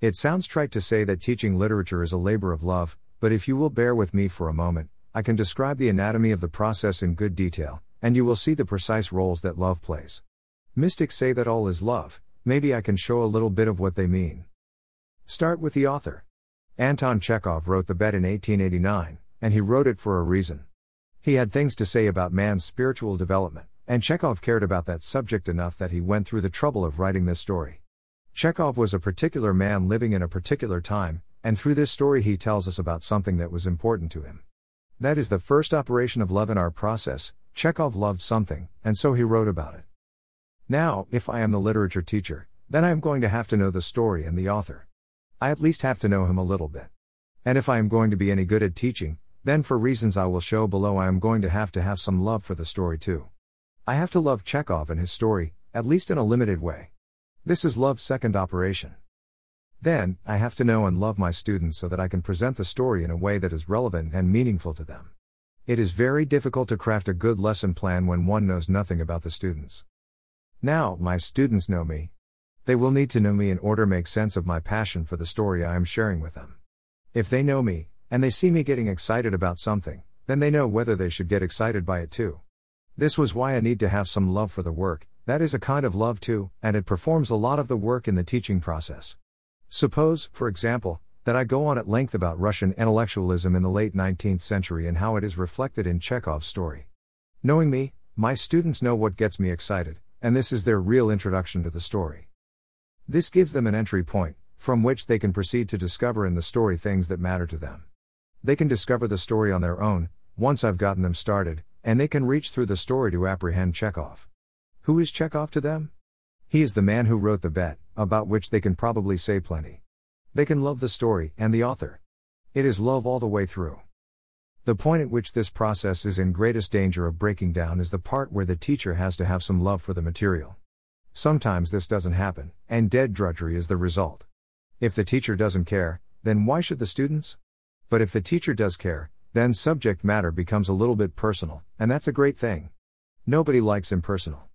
It sounds trite to say that teaching literature is a labor of love, but if you will bear with me for a moment, I can describe the anatomy of the process in good detail, and you will see the precise roles that love plays. Mystics say that all is love, maybe I can show a little bit of what they mean. Start with the author. Anton Chekhov wrote The Bet in 1889, and he wrote it for a reason. He had things to say about man's spiritual development, and Chekhov cared about that subject enough that he went through the trouble of writing this story. Chekhov was a particular man living in a particular time, and through this story he tells us about something that was important to him. That is the first operation of love in our process. Chekhov loved something, and so he wrote about it. Now, if I am the literature teacher, then I am going to have to know the story and the author. I at least have to know him a little bit. And if I am going to be any good at teaching, then for reasons I will show below, I am going to have to have some love for the story too. I have to love Chekhov and his story, at least in a limited way. This is love's second operation. Then, I have to know and love my students so that I can present the story in a way that is relevant and meaningful to them. It is very difficult to craft a good lesson plan when one knows nothing about the students. Now, my students know me. They will need to know me in order to make sense of my passion for the story I am sharing with them. If they know me, and they see me getting excited about something, then they know whether they should get excited by it too. This was why I need to have some love for the work, that is a kind of love too, and it performs a lot of the work in the teaching process. Suppose, for example, that I go on at length about Russian intellectualism in the late 19th century and how it is reflected in Chekhov's story. Knowing me, my students know what gets me excited, and this is their real introduction to the story. This gives them an entry point, from which they can proceed to discover in the story things that matter to them. They can discover the story on their own, once I've gotten them started, and they can reach through the story to apprehend Chekhov. Who is Chekhov to them? He is the man who wrote the bet, about which they can probably say plenty. They can love the story and the author. It is love all the way through. The point at which this process is in greatest danger of breaking down is the part where the teacher has to have some love for the material. Sometimes this doesn't happen, and dead drudgery is the result. If the teacher doesn't care, then why should the students? But if the teacher does care, then subject matter becomes a little bit personal, and that's a great thing. Nobody likes impersonal.